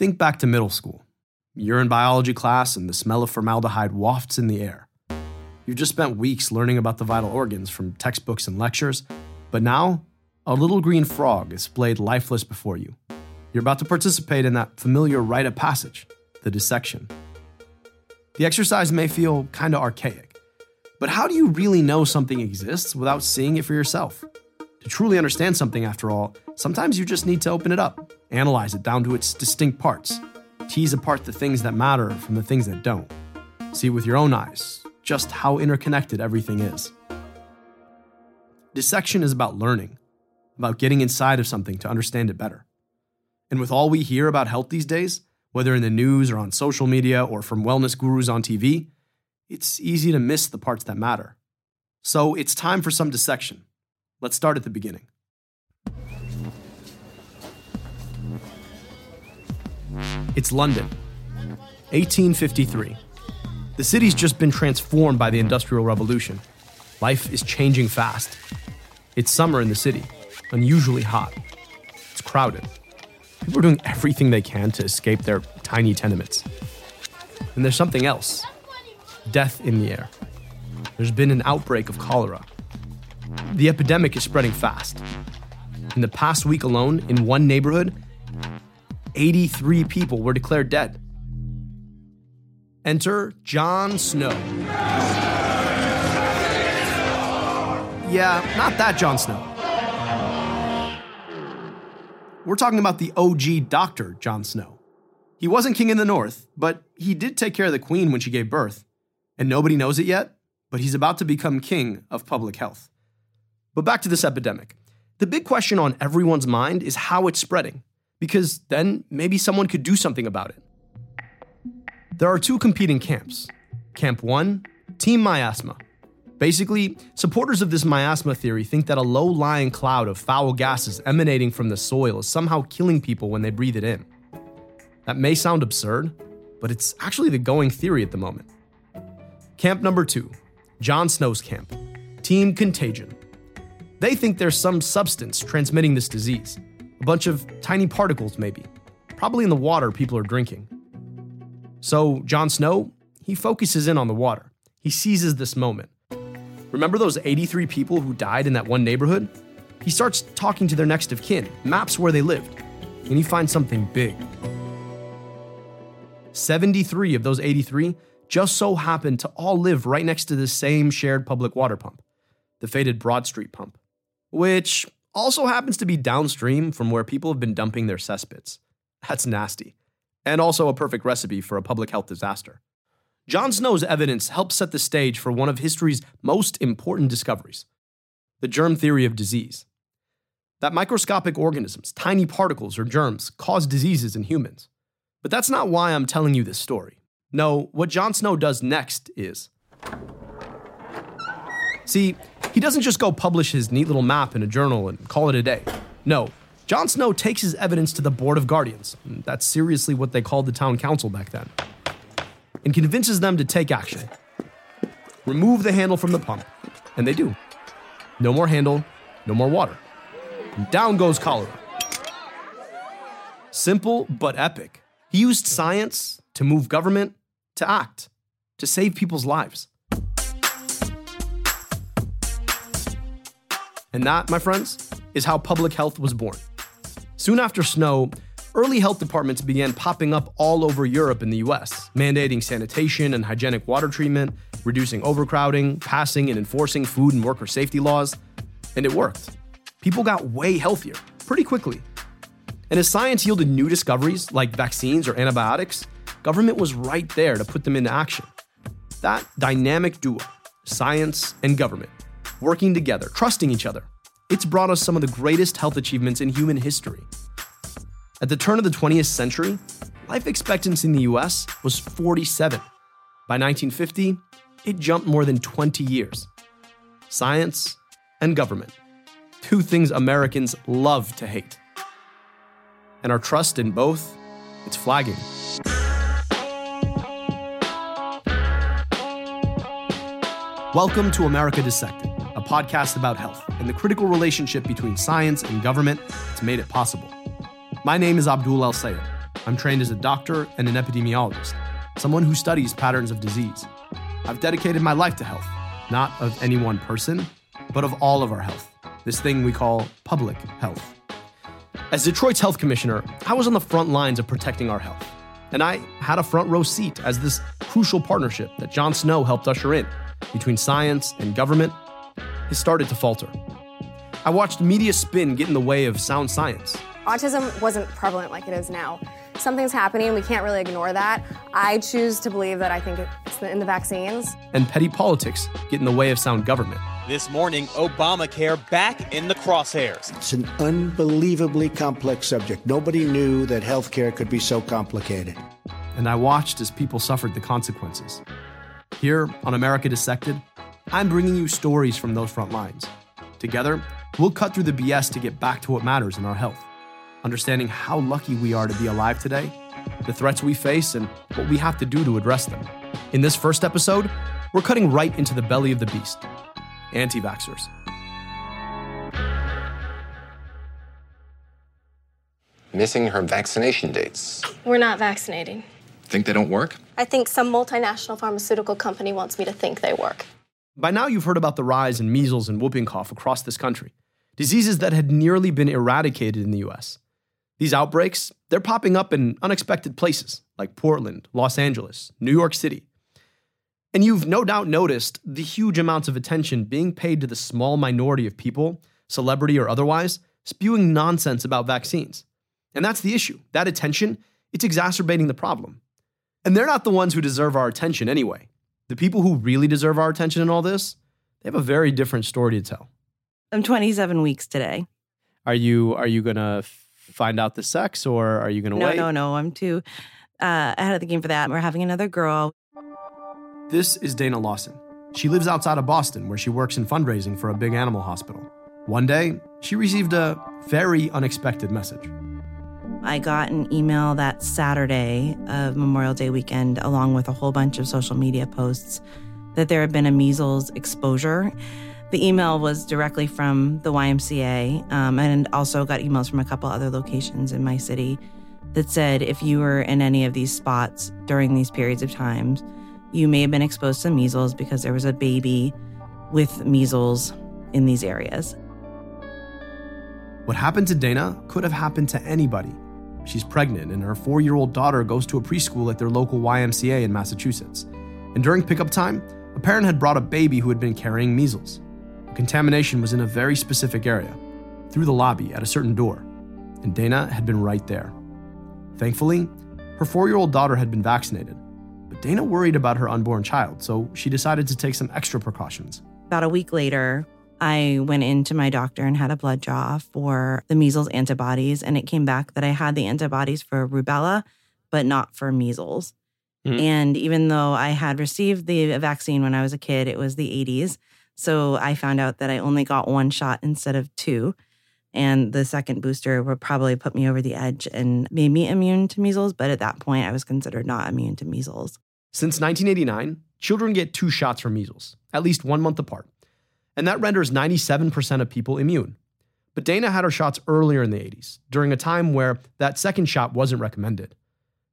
Think back to middle school. You're in biology class and the smell of formaldehyde wafts in the air. You've just spent weeks learning about the vital organs from textbooks and lectures, but now a little green frog is splayed lifeless before you. You're about to participate in that familiar rite of passage, the dissection. The exercise may feel kind of archaic, but how do you really know something exists without seeing it for yourself? To truly understand something, after all, sometimes you just need to open it up, analyze it down to its distinct parts, tease apart the things that matter from the things that don't. See with your own eyes just how interconnected everything is. Dissection is about learning, about getting inside of something to understand it better. And with all we hear about health these days, whether in the news or on social media or from wellness gurus on TV, it's easy to miss the parts that matter. So it's time for some dissection. Let's start at the beginning. It's London, 1853. The city's just been transformed by the Industrial Revolution. Life is changing fast. It's summer in the city, unusually hot. It's crowded. People are doing everything they can to escape their tiny tenements. And there's something else death in the air. There's been an outbreak of cholera. The epidemic is spreading fast. In the past week alone, in one neighborhood, 83 people were declared dead. Enter Jon Snow. Yeah, not that Jon Snow. We're talking about the OG Doctor Jon Snow. He wasn't king in the north, but he did take care of the queen when she gave birth. And nobody knows it yet, but he's about to become king of public health. But back to this epidemic. The big question on everyone's mind is how it's spreading, because then maybe someone could do something about it. There are two competing camps. Camp 1, Team Miasma. Basically, supporters of this miasma theory think that a low lying cloud of foul gases emanating from the soil is somehow killing people when they breathe it in. That may sound absurd, but it's actually the going theory at the moment. Camp number two, Jon Snow's camp, Team Contagion. They think there's some substance transmitting this disease, a bunch of tiny particles, maybe, probably in the water people are drinking. So, Jon Snow, he focuses in on the water. He seizes this moment. Remember those 83 people who died in that one neighborhood? He starts talking to their next of kin, maps where they lived, and he finds something big. 73 of those 83 just so happened to all live right next to the same shared public water pump, the faded Broad Street pump, which also happens to be downstream from where people have been dumping their cesspits. That's nasty, and also a perfect recipe for a public health disaster. Jon Snow's evidence helps set the stage for one of history's most important discoveries the germ theory of disease. That microscopic organisms, tiny particles or germs, cause diseases in humans. But that's not why I'm telling you this story. No, what Jon Snow does next is. See, he doesn't just go publish his neat little map in a journal and call it a day. No, Jon Snow takes his evidence to the Board of Guardians. That's seriously what they called the town council back then. And convinces them to take action. Remove the handle from the pump. And they do. No more handle, no more water. And down goes cholera. Simple but epic. He used science to move government to act, to save people's lives. And that, my friends, is how public health was born. Soon after Snow, early health departments began popping up all over Europe and the US, mandating sanitation and hygienic water treatment, reducing overcrowding, passing and enforcing food and worker safety laws. And it worked. People got way healthier pretty quickly. And as science yielded new discoveries like vaccines or antibiotics, government was right there to put them into action. That dynamic duo, science and government, working together, trusting each other, it's brought us some of the greatest health achievements in human history. At the turn of the 20th century, life expectancy in the US was 47. By 1950, it jumped more than 20 years. Science and government, two things Americans love to hate. And our trust in both, it's flagging. Welcome to America Dissected, podcast about health and the critical relationship between science and government that's made it possible. My name is Abdul El Sayed, I'm trained as a doctor and an epidemiologist, someone who studies patterns of disease. I've dedicated my life to health, not of any one person, but of all of our health, this thing we call public health. As Detroit's health commissioner, I was on the front lines of protecting our health. And I had a front row seat as this crucial partnership that Jon Snow helped usher in between science and government has started to falter. I watched media spin get in the way of sound science. Autism wasn't prevalent like it is now. Something's happening, we can't really ignore that. I choose to believe that I think it's in the vaccines. And petty politics get in the way of sound government. This morning, Obamacare back in the crosshairs. It's an unbelievably complex subject. Nobody knew that healthcare could be so complicated. And I watched as people suffered the consequences. Here on America Dissected, I'm bringing you stories from those front lines. Together, we'll cut through the BS to get back to what matters in our health, understanding how lucky we are to be alive today, the threats we face, and what we have to do to address them. In this first episode, we're cutting right into the belly of the beast anti vaxxers. Missing her vaccination dates. We're not vaccinating. Think they don't work? I think some multinational pharmaceutical company wants me to think they work. By now, you've heard about the rise in measles and whooping cough across this country, diseases that had nearly been eradicated in the US. These outbreaks, they're popping up in unexpected places like Portland, Los Angeles, New York City. And you've no doubt noticed the huge amounts of attention being paid to the small minority of people, celebrity or otherwise, spewing nonsense about vaccines. And that's the issue. That attention, it's exacerbating the problem. And they're not the ones who deserve our attention anyway. The people who really deserve our attention in all this, they have a very different story to tell. I'm 27 weeks today. Are you are you gonna find out the sex or are you gonna no, wait? No, no, no. I'm too uh, ahead of the game for that. We're having another girl. This is Dana Lawson. She lives outside of Boston where she works in fundraising for a big animal hospital. One day, she received a very unexpected message. I got an email that Saturday of Memorial Day weekend, along with a whole bunch of social media posts, that there had been a measles exposure. The email was directly from the YMCA, um, and also got emails from a couple other locations in my city that said if you were in any of these spots during these periods of times, you may have been exposed to measles because there was a baby with measles in these areas. What happened to Dana could have happened to anybody. She's pregnant, and her four year old daughter goes to a preschool at their local YMCA in Massachusetts. And during pickup time, a parent had brought a baby who had been carrying measles. The contamination was in a very specific area, through the lobby at a certain door, and Dana had been right there. Thankfully, her four year old daughter had been vaccinated, but Dana worried about her unborn child, so she decided to take some extra precautions. About a week later, I went into my doctor and had a blood draw for the measles antibodies, and it came back that I had the antibodies for rubella, but not for measles. Mm-hmm. And even though I had received the vaccine when I was a kid, it was the 80s. So I found out that I only got one shot instead of two. And the second booster would probably put me over the edge and made me immune to measles. But at that point, I was considered not immune to measles. Since 1989, children get two shots for measles, at least one month apart. And that renders 97% of people immune. But Dana had her shots earlier in the 80s, during a time where that second shot wasn't recommended.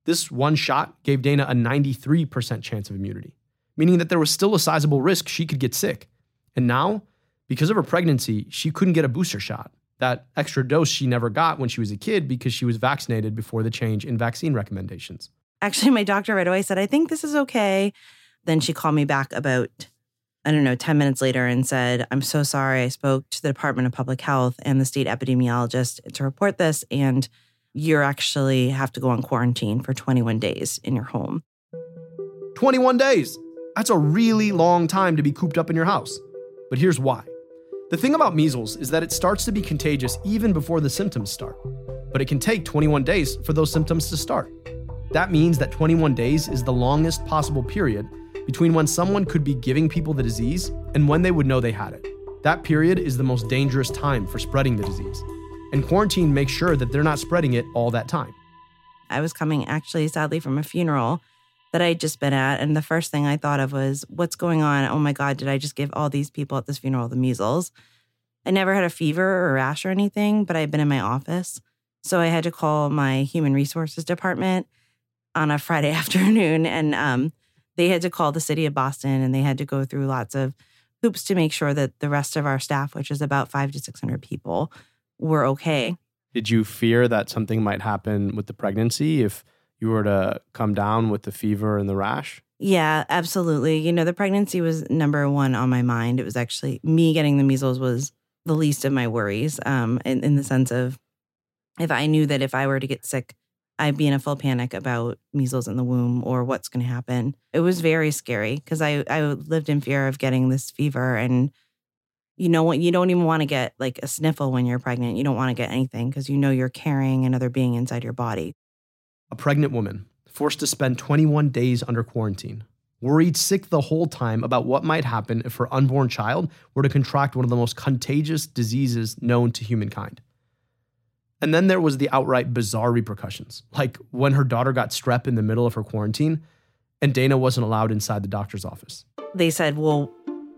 This one shot gave Dana a 93% chance of immunity, meaning that there was still a sizable risk she could get sick. And now, because of her pregnancy, she couldn't get a booster shot, that extra dose she never got when she was a kid because she was vaccinated before the change in vaccine recommendations. Actually, my doctor right away said, I think this is okay. Then she called me back about, I don't know, 10 minutes later and said, I'm so sorry. I spoke to the Department of Public Health and the state epidemiologist to report this. And you actually have to go on quarantine for 21 days in your home. 21 days. That's a really long time to be cooped up in your house. But here's why. The thing about measles is that it starts to be contagious even before the symptoms start. But it can take 21 days for those symptoms to start. That means that 21 days is the longest possible period between when someone could be giving people the disease and when they would know they had it. That period is the most dangerous time for spreading the disease. And quarantine makes sure that they're not spreading it all that time. I was coming actually, sadly, from a funeral that I had just been at. And the first thing I thought of was, what's going on? Oh my God, did I just give all these people at this funeral the measles? I never had a fever or rash or anything, but I had been in my office. So I had to call my human resources department on a Friday afternoon, and um, they had to call the city of Boston, and they had to go through lots of hoops to make sure that the rest of our staff, which is about five to six hundred people, were okay. Did you fear that something might happen with the pregnancy if you were to come down with the fever and the rash? Yeah, absolutely. You know, the pregnancy was number one on my mind. It was actually me getting the measles was the least of my worries, um, in, in the sense of if I knew that if I were to get sick, I'd be in a full panic about measles in the womb or what's going to happen. It was very scary because I, I lived in fear of getting this fever. And you know what? You don't even want to get like a sniffle when you're pregnant. You don't want to get anything because you know you're carrying another being inside your body. A pregnant woman forced to spend 21 days under quarantine, worried sick the whole time about what might happen if her unborn child were to contract one of the most contagious diseases known to humankind. And then there was the outright bizarre repercussions, like when her daughter got strep in the middle of her quarantine and Dana wasn't allowed inside the doctor's office. They said, well,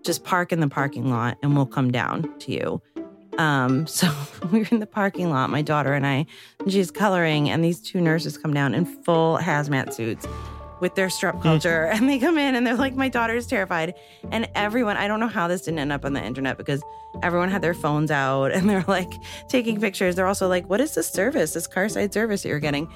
just park in the parking lot and we'll come down to you. Um, so we were in the parking lot, my daughter and I, and she's coloring, and these two nurses come down in full hazmat suits with their strep culture and they come in and they're like my daughter's terrified. And everyone i don't know how this didn't end up on the internet because everyone had their phones out and they're like taking pictures. They're also like what is this service this car side service that you're getting?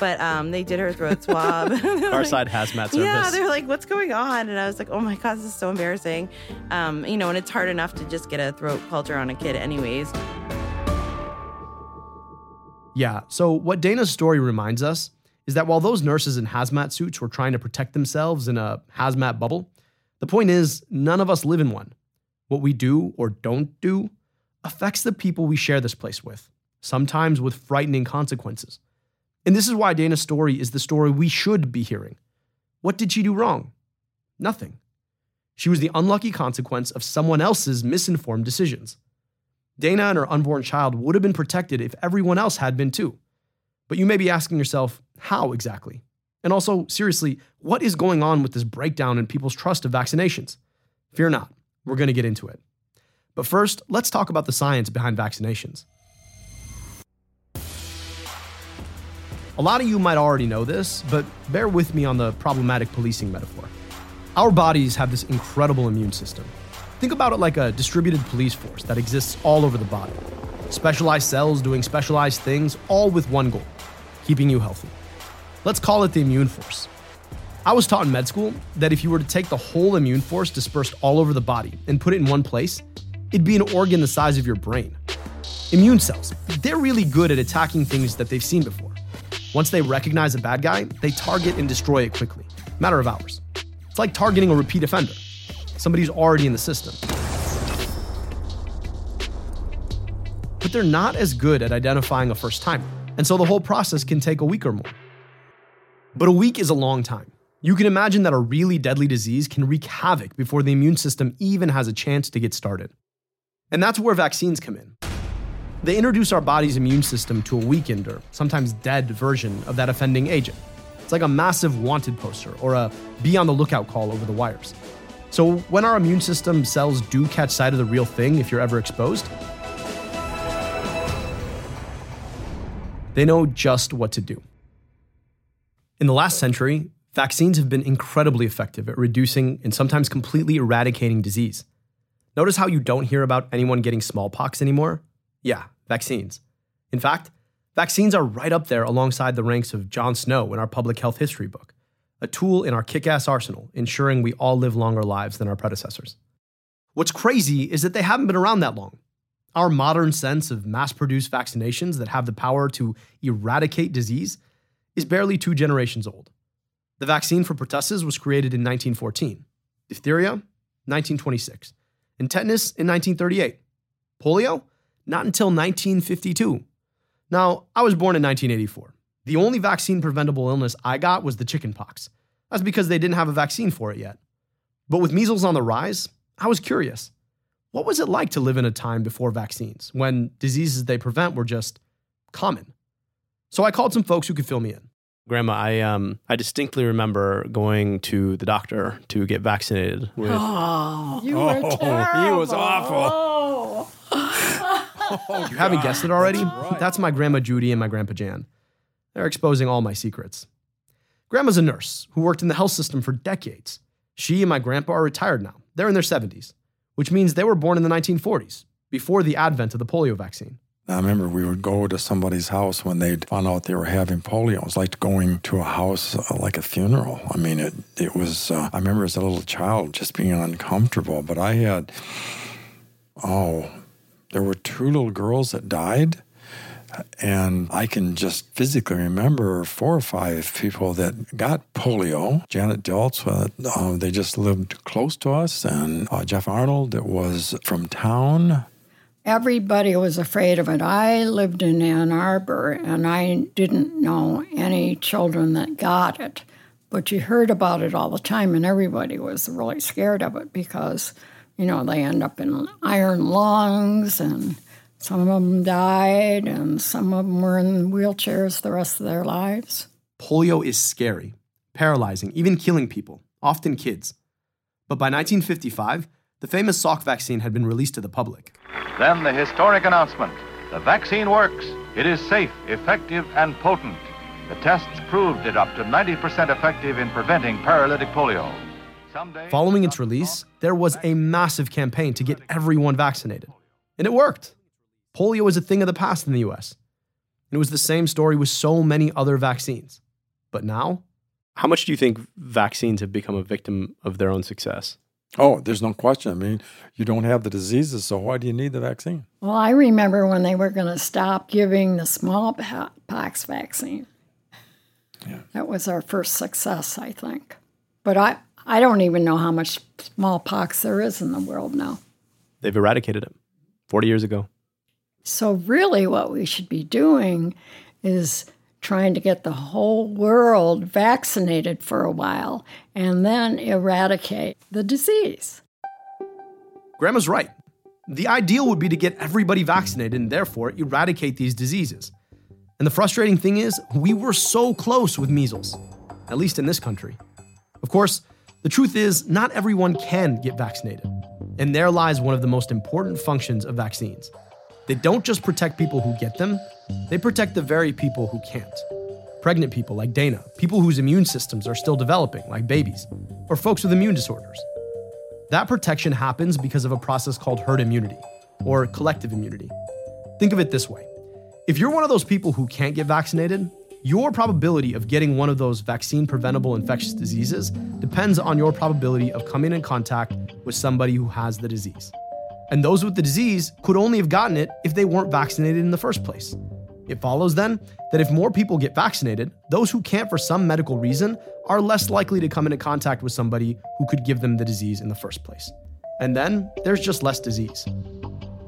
But um, they did her throat swab. Our side hazmat service. yeah they're like what's going on? And i was like oh my god this is so embarrassing. Um, you know and it's hard enough to just get a throat culture on a kid anyways. Yeah, so what Dana's story reminds us is that while those nurses in hazmat suits were trying to protect themselves in a hazmat bubble, the point is none of us live in one. What we do or don't do affects the people we share this place with, sometimes with frightening consequences. And this is why Dana's story is the story we should be hearing. What did she do wrong? Nothing. She was the unlucky consequence of someone else's misinformed decisions. Dana and her unborn child would have been protected if everyone else had been too. But you may be asking yourself, how exactly? And also, seriously, what is going on with this breakdown in people's trust of vaccinations? Fear not, we're going to get into it. But first, let's talk about the science behind vaccinations. A lot of you might already know this, but bear with me on the problematic policing metaphor. Our bodies have this incredible immune system. Think about it like a distributed police force that exists all over the body. Specialized cells doing specialized things, all with one goal keeping you healthy. Let's call it the immune force. I was taught in med school that if you were to take the whole immune force dispersed all over the body and put it in one place, it'd be an organ the size of your brain. Immune cells, they're really good at attacking things that they've seen before. Once they recognize a bad guy, they target and destroy it quickly, matter of hours. It's like targeting a repeat offender, somebody who's already in the system. But they're not as good at identifying a first timer, and so the whole process can take a week or more. But a week is a long time. You can imagine that a really deadly disease can wreak havoc before the immune system even has a chance to get started. And that's where vaccines come in. They introduce our body's immune system to a weakened or sometimes dead version of that offending agent. It's like a massive wanted poster or a be on the lookout call over the wires. So when our immune system cells do catch sight of the real thing, if you're ever exposed, they know just what to do. In the last century, vaccines have been incredibly effective at reducing and sometimes completely eradicating disease. Notice how you don't hear about anyone getting smallpox anymore? Yeah, vaccines. In fact, vaccines are right up there alongside the ranks of Jon Snow in our public health history book, a tool in our kick ass arsenal ensuring we all live longer lives than our predecessors. What's crazy is that they haven't been around that long. Our modern sense of mass produced vaccinations that have the power to eradicate disease is barely two generations old. The vaccine for pertussis was created in 1914, diphtheria, 1926, and tetanus in 1938. Polio? Not until 1952. Now, I was born in 1984. The only vaccine preventable illness I got was the chickenpox. That's because they didn't have a vaccine for it yet. But with measles on the rise, I was curious. What was it like to live in a time before vaccines, when diseases they prevent were just common? So I called some folks who could fill me in. Grandma, I um I distinctly remember going to the doctor to get vaccinated with oh, You were terrible. He was awful. you haven't guessed it already? That's my grandma Judy and my grandpa Jan. They're exposing all my secrets. Grandma's a nurse who worked in the health system for decades. She and my grandpa are retired now. They're in their 70s, which means they were born in the 1940s, before the advent of the polio vaccine. I remember we would go to somebody's house when they'd found out they were having polio. It was like going to a house uh, like a funeral. I mean, it, it was, uh, I remember as a little child just being uncomfortable. But I had, oh, there were two little girls that died. And I can just physically remember four or five people that got polio. Janet Diltz, uh, uh, they just lived close to us, and uh, Jeff Arnold that was from town. Everybody was afraid of it. I lived in Ann Arbor and I didn't know any children that got it. But you heard about it all the time, and everybody was really scared of it because, you know, they end up in iron lungs and some of them died, and some of them were in wheelchairs the rest of their lives. Polio is scary, paralyzing, even killing people, often kids. But by 1955, the famous Salk vaccine had been released to the public. Then the historic announcement the vaccine works. It is safe, effective, and potent. The tests proved it up to 90% effective in preventing paralytic polio. Someday, Following its release, there was a massive campaign to get everyone vaccinated. And it worked. Polio was a thing of the past in the US. And it was the same story with so many other vaccines. But now, how much do you think vaccines have become a victim of their own success? Oh, there's no question. I mean, you don't have the diseases, so why do you need the vaccine? Well, I remember when they were going to stop giving the smallpox vaccine. Yeah. That was our first success, I think. But I, I don't even know how much smallpox there is in the world now. They've eradicated it 40 years ago. So, really, what we should be doing is trying to get the whole world vaccinated for a while and then eradicate the disease. Grandma's right. The ideal would be to get everybody vaccinated and therefore eradicate these diseases. And the frustrating thing is, we were so close with measles, at least in this country. Of course, the truth is, not everyone can get vaccinated. And there lies one of the most important functions of vaccines they don't just protect people who get them, they protect the very people who can't. Pregnant people like Dana, people whose immune systems are still developing, like babies, or folks with immune disorders. That protection happens because of a process called herd immunity, or collective immunity. Think of it this way if you're one of those people who can't get vaccinated, your probability of getting one of those vaccine preventable infectious diseases depends on your probability of coming in contact with somebody who has the disease. And those with the disease could only have gotten it if they weren't vaccinated in the first place. It follows then that if more people get vaccinated, those who can't for some medical reason are less likely to come into contact with somebody who could give them the disease in the first place. And then there's just less disease.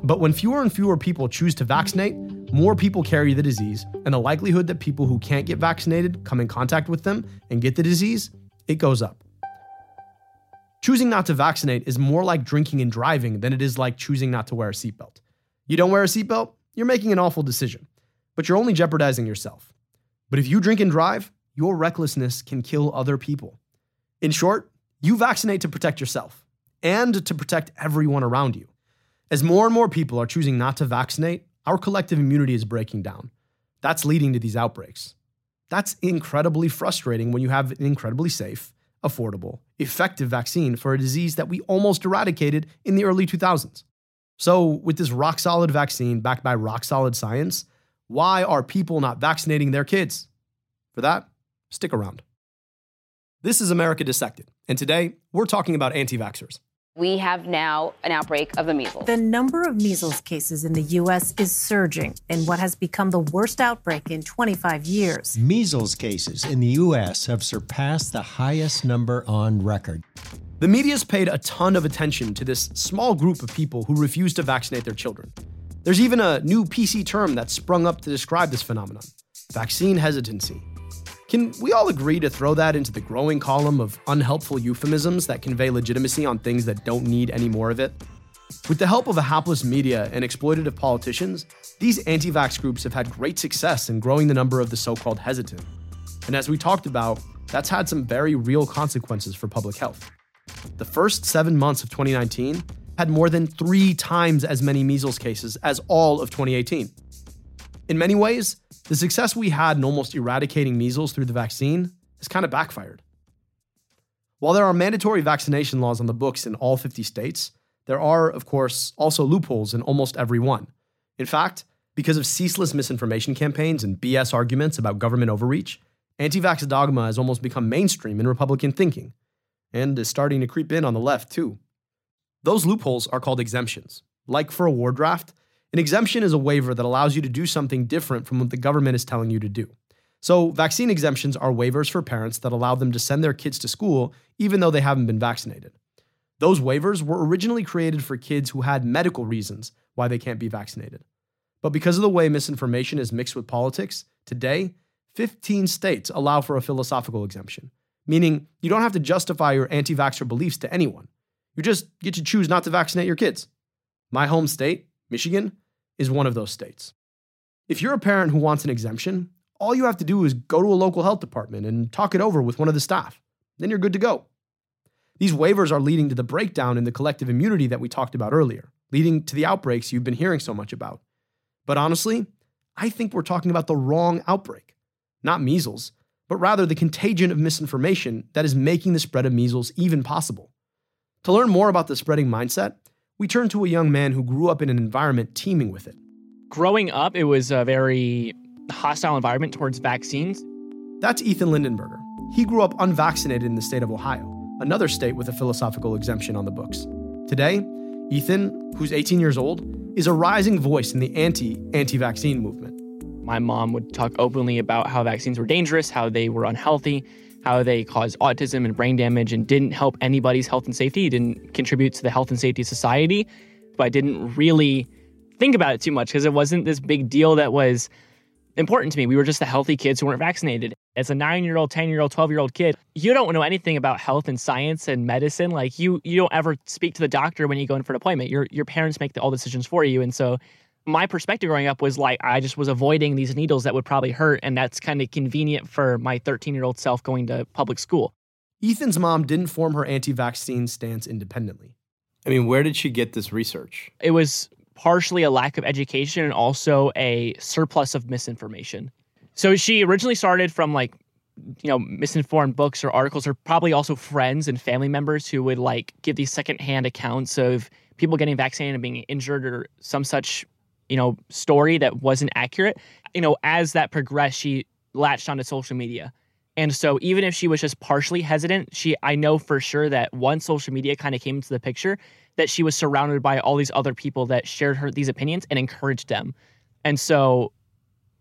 But when fewer and fewer people choose to vaccinate, more people carry the disease, and the likelihood that people who can't get vaccinated come in contact with them and get the disease, it goes up. Choosing not to vaccinate is more like drinking and driving than it is like choosing not to wear a seatbelt. You don't wear a seatbelt, you're making an awful decision, but you're only jeopardizing yourself. But if you drink and drive, your recklessness can kill other people. In short, you vaccinate to protect yourself and to protect everyone around you. As more and more people are choosing not to vaccinate, our collective immunity is breaking down. That's leading to these outbreaks. That's incredibly frustrating when you have an incredibly safe, affordable, effective vaccine for a disease that we almost eradicated in the early 2000s. So, with this rock solid vaccine backed by rock solid science, why are people not vaccinating their kids? For that, stick around. This is America Dissected, and today we're talking about anti vaxxers we have now an outbreak of the measles. The number of measles cases in the U.S. is surging in what has become the worst outbreak in 25 years. Measles cases in the U.S. have surpassed the highest number on record. The media's paid a ton of attention to this small group of people who refuse to vaccinate their children. There's even a new PC term that sprung up to describe this phenomenon vaccine hesitancy. Can we all agree to throw that into the growing column of unhelpful euphemisms that convey legitimacy on things that don't need any more of it? With the help of a hapless media and exploitative politicians, these anti vax groups have had great success in growing the number of the so called hesitant. And as we talked about, that's had some very real consequences for public health. The first seven months of 2019 had more than three times as many measles cases as all of 2018. In many ways, the success we had in almost eradicating measles through the vaccine has kind of backfired. While there are mandatory vaccination laws on the books in all 50 states, there are, of course, also loopholes in almost every one. In fact, because of ceaseless misinformation campaigns and BS arguments about government overreach, anti vax dogma has almost become mainstream in Republican thinking, and is starting to creep in on the left, too. Those loopholes are called exemptions. Like for a war draft, an exemption is a waiver that allows you to do something different from what the government is telling you to do. So, vaccine exemptions are waivers for parents that allow them to send their kids to school even though they haven't been vaccinated. Those waivers were originally created for kids who had medical reasons why they can't be vaccinated. But because of the way misinformation is mixed with politics, today, 15 states allow for a philosophical exemption, meaning you don't have to justify your anti vaxxer beliefs to anyone. You just get to choose not to vaccinate your kids. My home state, Michigan, is one of those states. If you're a parent who wants an exemption, all you have to do is go to a local health department and talk it over with one of the staff. Then you're good to go. These waivers are leading to the breakdown in the collective immunity that we talked about earlier, leading to the outbreaks you've been hearing so much about. But honestly, I think we're talking about the wrong outbreak. Not measles, but rather the contagion of misinformation that is making the spread of measles even possible. To learn more about the spreading mindset, we turn to a young man who grew up in an environment teeming with it. Growing up, it was a very hostile environment towards vaccines. That's Ethan Lindenberger. He grew up unvaccinated in the state of Ohio, another state with a philosophical exemption on the books. Today, Ethan, who's 18 years old, is a rising voice in the anti anti vaccine movement. My mom would talk openly about how vaccines were dangerous, how they were unhealthy, how they caused autism and brain damage and didn't help anybody's health and safety, didn't contribute to the health and safety of society. But I didn't really think about it too much because it wasn't this big deal that was important to me. We were just the healthy kids who weren't vaccinated. As a nine year old, 10 year old, 12 year old kid, you don't know anything about health and science and medicine. Like you, you don't ever speak to the doctor when you go in for an appointment. Your, your parents make the, all decisions for you. And so my perspective growing up was like I just was avoiding these needles that would probably hurt, and that's kind of convenient for my 13 year old self going to public school. Ethan's mom didn't form her anti vaccine stance independently. I mean, where did she get this research? It was partially a lack of education and also a surplus of misinformation. So she originally started from like, you know, misinformed books or articles, or probably also friends and family members who would like give these secondhand accounts of people getting vaccinated and being injured or some such you know, story that wasn't accurate. You know, as that progressed, she latched onto social media. And so even if she was just partially hesitant, she I know for sure that once social media kind of came into the picture, that she was surrounded by all these other people that shared her these opinions and encouraged them. And so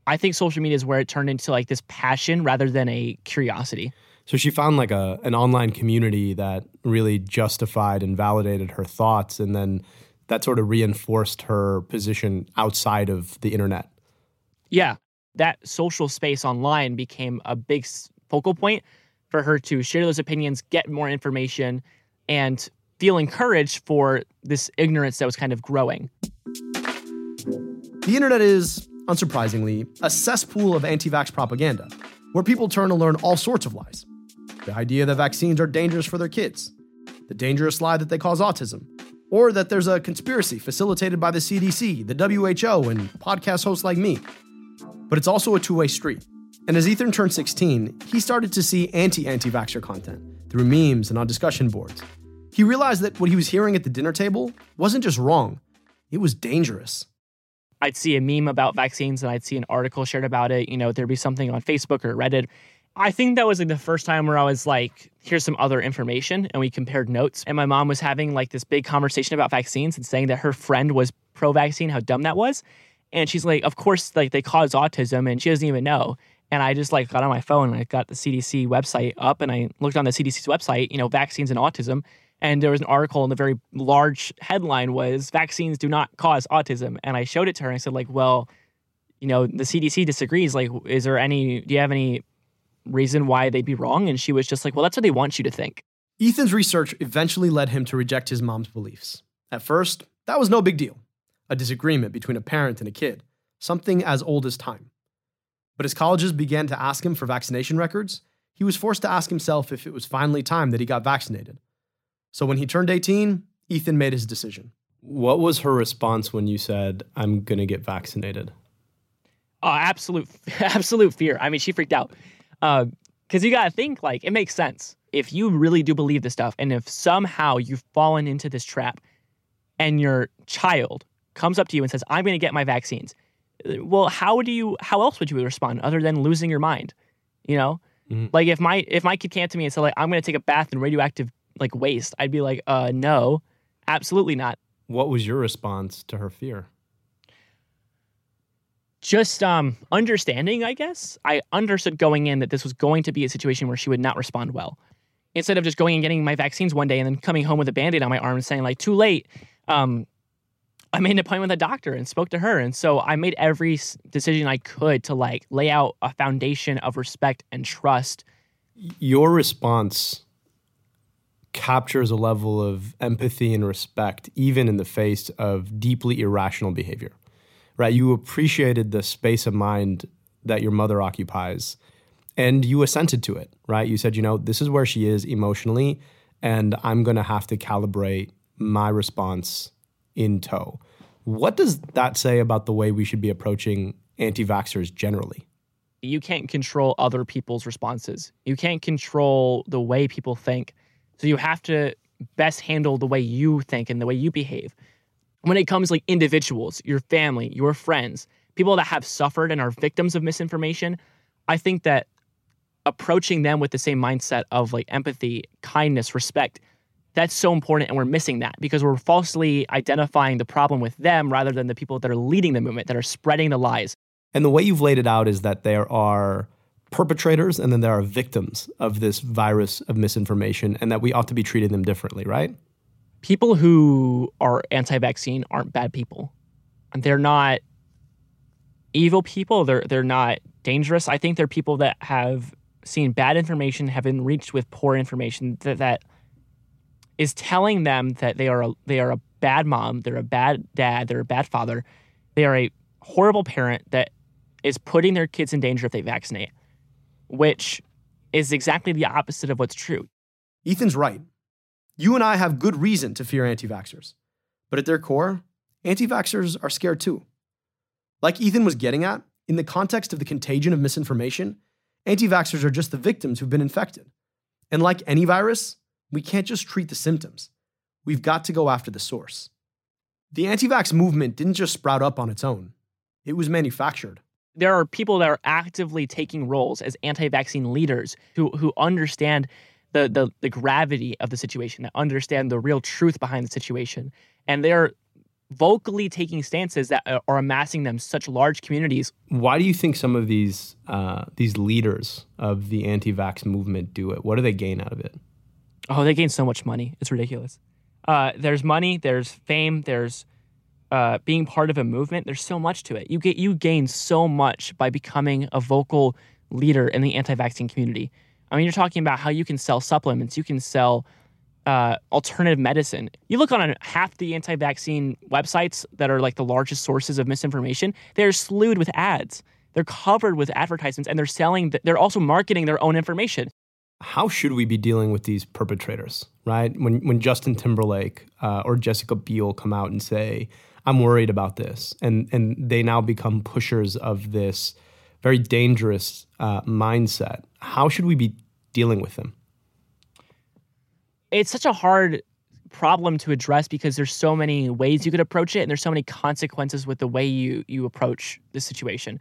I think social media is where it turned into like this passion rather than a curiosity. So she found like a an online community that really justified and validated her thoughts and then that sort of reinforced her position outside of the internet. Yeah, that social space online became a big focal point for her to share those opinions, get more information, and feel encouraged for this ignorance that was kind of growing. The internet is, unsurprisingly, a cesspool of anti vax propaganda where people turn to learn all sorts of lies. The idea that vaccines are dangerous for their kids, the dangerous lie that they cause autism, or that there's a conspiracy facilitated by the CDC, the WHO, and podcast hosts like me. But it's also a two way street. And as Ethan turned 16, he started to see anti anti vaxxer content through memes and on discussion boards. He realized that what he was hearing at the dinner table wasn't just wrong, it was dangerous. I'd see a meme about vaccines and I'd see an article shared about it. You know, there'd be something on Facebook or Reddit I think that was like the first time where I was like, here's some other information. And we compared notes. And my mom was having like this big conversation about vaccines and saying that her friend was pro vaccine, how dumb that was. And she's like, of course, like they cause autism and she doesn't even know. And I just like got on my phone and I got the CDC website up and I looked on the CDC's website, you know, vaccines and autism. And there was an article and the very large headline was vaccines do not cause autism. And I showed it to her and I said, like, well, you know, the CDC disagrees. Like, is there any, do you have any reason why they'd be wrong. And she was just like, well, that's what they want you to think. Ethan's research eventually led him to reject his mom's beliefs. At first, that was no big deal a disagreement between a parent and a kid, something as old as time. But as colleges began to ask him for vaccination records, he was forced to ask himself if it was finally time that he got vaccinated. So when he turned 18, Ethan made his decision. What was her response when you said, I'm going to get vaccinated? Oh, absolute, absolute fear. I mean, she freaked out. Because uh, you got to think, like, it makes sense. If you really do believe this stuff, and if somehow you've fallen into this trap and your child comes up to you and says, I'm going to get my vaccines, well, how do you, how else would you respond other than losing your mind? You know? Mm-hmm. Like if my if my kid came to me and said like I'm gonna take a bath in radioactive like waste, I'd be like, uh no, absolutely not. What was your response to her fear? Just um understanding, I guess. I understood going in that this was going to be a situation where she would not respond well. Instead of just going and getting my vaccines one day and then coming home with a band-aid on my arm and saying, like, too late, um, I made an appointment with a doctor and spoke to her. And so I made every decision I could to like lay out a foundation of respect and trust. Your response captures a level of empathy and respect, even in the face of deeply irrational behavior, right? You appreciated the space of mind that your mother occupies and you assented to it, right? You said, you know, this is where she is emotionally, and I'm going to have to calibrate my response in tow. What does that say about the way we should be approaching anti vaxxers generally? You can't control other people's responses. You can't control the way people think. So you have to best handle the way you think and the way you behave. When it comes like individuals, your family, your friends, people that have suffered and are victims of misinformation, I think that approaching them with the same mindset of like empathy, kindness, respect that's so important and we're missing that because we're falsely identifying the problem with them rather than the people that are leading the movement that are spreading the lies. And the way you've laid it out is that there are perpetrators and then there are victims of this virus of misinformation and that we ought to be treating them differently right people who are anti-vaccine aren't bad people they're not evil people they're they're not dangerous i think they're people that have seen bad information have been reached with poor information that, that is telling them that they are a, they are a bad mom, they're a bad dad, they're a bad father, they are a horrible parent that is putting their kids in danger if they vaccinate, which is exactly the opposite of what's true. Ethan's right. You and I have good reason to fear anti vaxxers. But at their core, anti vaxxers are scared too. Like Ethan was getting at, in the context of the contagion of misinformation, anti vaxxers are just the victims who've been infected. And like any virus, we can't just treat the symptoms. We've got to go after the source. The anti vax movement didn't just sprout up on its own, it was manufactured. There are people that are actively taking roles as anti vaccine leaders who, who understand the, the, the gravity of the situation, that understand the real truth behind the situation. And they're vocally taking stances that are amassing them such large communities. Why do you think some of these uh, these leaders of the anti-vax movement do it? What do they gain out of it? Oh, they gain so much money. It's ridiculous. Uh, there's money, there's fame, there's uh, being part of a movement. There's so much to it. You get you gain so much by becoming a vocal leader in the anti-vaccine community. I mean, you're talking about how you can sell supplements, you can sell uh, alternative medicine. You look on half the anti-vaccine websites that are like the largest sources of misinformation. They're slewed with ads. They're covered with advertisements, and they're selling. They're also marketing their own information how should we be dealing with these perpetrators, right? When when Justin Timberlake uh, or Jessica Biel come out and say, "I'm worried about this," and and they now become pushers of this very dangerous uh, mindset. How should we be dealing with them? It's such a hard problem to address because there's so many ways you could approach it, and there's so many consequences with the way you you approach the situation.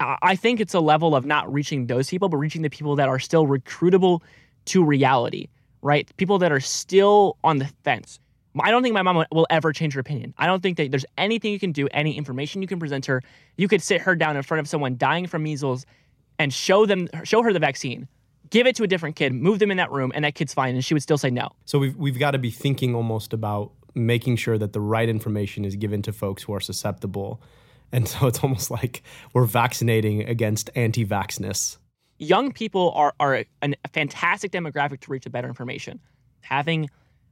I think it's a level of not reaching those people, but reaching the people that are still recruitable to reality, right? People that are still on the fence. I don't think my mom will ever change her opinion. I don't think that there's anything you can do, any information you can present her. You could sit her down in front of someone dying from measles and show them, show her the vaccine, give it to a different kid, move them in that room, and that kid's fine, and she would still say no. So we've we've got to be thinking almost about making sure that the right information is given to folks who are susceptible and so it's almost like we're vaccinating against anti vaxness. Young people are, are a fantastic demographic to reach a better information. Having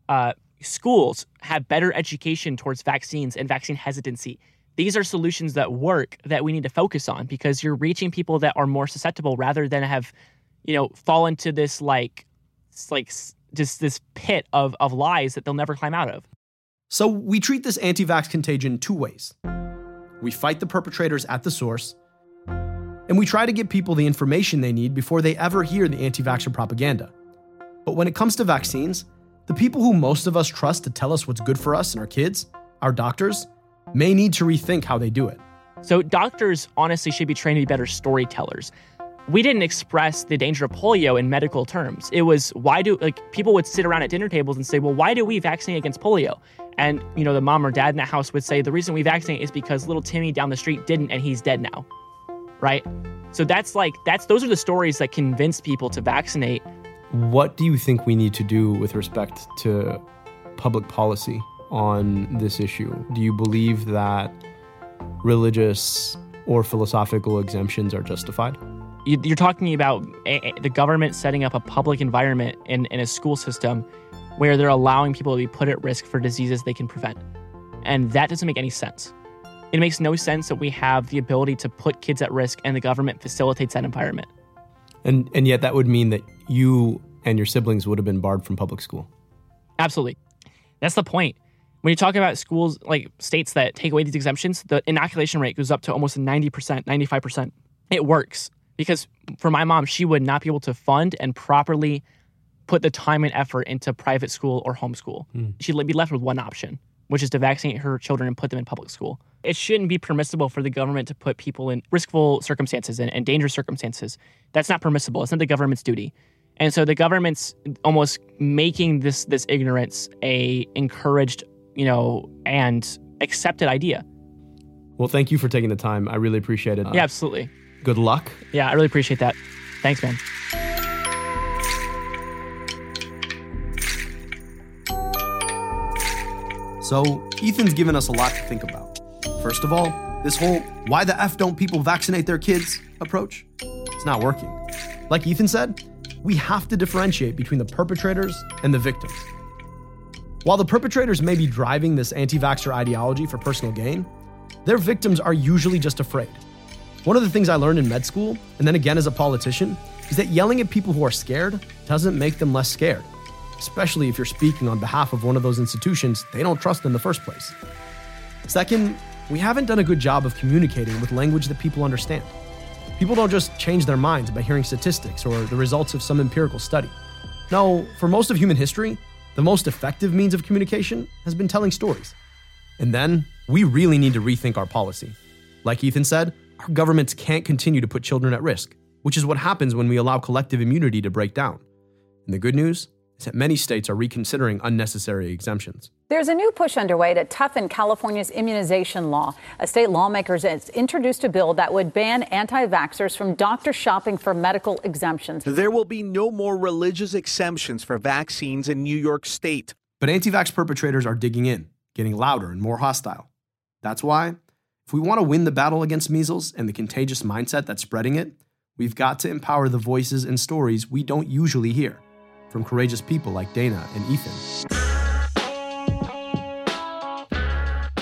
uh, schools have better education towards vaccines and vaccine hesitancy. These are solutions that work that we need to focus on because you're reaching people that are more susceptible rather than have, you know, fall into this like, like just this pit of, of lies that they'll never climb out of. So we treat this anti vax contagion two ways we fight the perpetrators at the source, and we try to give people the information they need before they ever hear the anti vaxxer propaganda. But when it comes to vaccines, the people who most of us trust to tell us what's good for us and our kids, our doctors, may need to rethink how they do it. So, doctors honestly should be trained to be better storytellers. We didn't express the danger of polio in medical terms. It was why do like people would sit around at dinner tables and say, "Well, why do we vaccinate against polio?" And you know, the mom or dad in the house would say, "The reason we vaccinate is because little Timmy down the street didn't, and he's dead now." Right? So that's like that's those are the stories that convince people to vaccinate. What do you think we need to do with respect to public policy on this issue? Do you believe that religious or philosophical exemptions are justified? You're talking about the government setting up a public environment in, in a school system where they're allowing people to be put at risk for diseases they can prevent. And that doesn't make any sense. It makes no sense that we have the ability to put kids at risk and the government facilitates that environment. And and yet that would mean that you and your siblings would have been barred from public school. Absolutely. That's the point. When you talk about schools like states that take away these exemptions, the inoculation rate goes up to almost 90%, 95%. It works because for my mom, she would not be able to fund and properly put the time and effort into private school or homeschool. Mm. She'd be left with one option, which is to vaccinate her children and put them in public school. It shouldn't be permissible for the government to put people in riskful circumstances and, and dangerous circumstances. That's not permissible. It's not the government's duty. And so the government's almost making this this ignorance a encouraged, you know, and accepted idea. Well, thank you for taking the time. I really appreciate it. Yeah, absolutely. Uh, good luck. Yeah, I really appreciate that. Thanks, man. So, Ethan's given us a lot to think about. First of all, this whole why the F don't people vaccinate their kids approach, it's not working. Like Ethan said, we have to differentiate between the perpetrators and the victims. While the perpetrators may be driving this anti vaxxer ideology for personal gain, their victims are usually just afraid. One of the things I learned in med school, and then again as a politician, is that yelling at people who are scared doesn't make them less scared especially if you're speaking on behalf of one of those institutions they don't trust in the first place. Second, we haven't done a good job of communicating with language that people understand. People don't just change their minds by hearing statistics or the results of some empirical study. No, for most of human history, the most effective means of communication has been telling stories. And then, we really need to rethink our policy. Like Ethan said, our governments can't continue to put children at risk, which is what happens when we allow collective immunity to break down. And the good news many states are reconsidering unnecessary exemptions. There's a new push underway to toughen California's immunization law. A state lawmaker has introduced a bill that would ban anti vaxxers from doctor shopping for medical exemptions. There will be no more religious exemptions for vaccines in New York State. But anti vax perpetrators are digging in, getting louder and more hostile. That's why, if we want to win the battle against measles and the contagious mindset that's spreading it, we've got to empower the voices and stories we don't usually hear from courageous people like Dana and Ethan.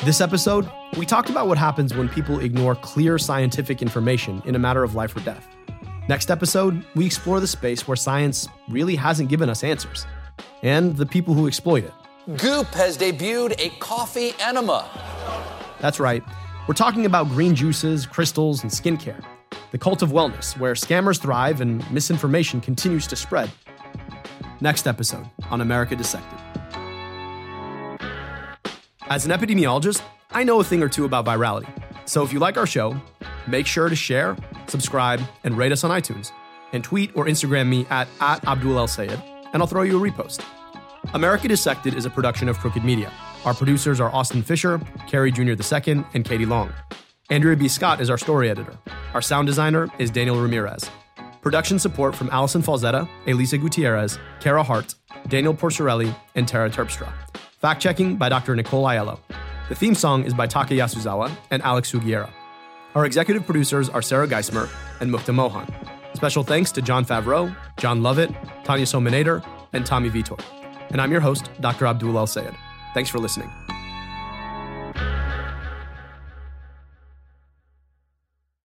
This episode, we talked about what happens when people ignore clear scientific information in a matter of life or death. Next episode, we explore the space where science really hasn't given us answers and the people who exploit it. Goop has debuted a coffee enema. That's right. We're talking about green juices, crystals, and skincare. The cult of wellness, where scammers thrive and misinformation continues to spread. Next episode on America Dissected. As an epidemiologist, I know a thing or two about virality. So if you like our show, make sure to share, subscribe, and rate us on iTunes. And tweet or Instagram me at, at Abdul El Sayed, and I'll throw you a repost. America Dissected is a production of Crooked Media. Our producers are Austin Fisher, Carrie Jr. II, and Katie Long. Andrea B. Scott is our story editor. Our sound designer is Daniel Ramirez. Production support from Allison Falzetta, Elisa Gutierrez, Kara Hart, Daniel Porcerelli, and Tara Terpstra. Fact checking by Dr. Nicole Aiello. The theme song is by Taka Yasuzawa and Alex Sugiura. Our executive producers are Sarah Geismer and Mukta Mohan. Special thanks to Jon Favreau, Jon Lovett, Tanya Somanader, and Tommy Vietor. And I'm your host, Dr. Abdul El Sayed. Thanks for listening.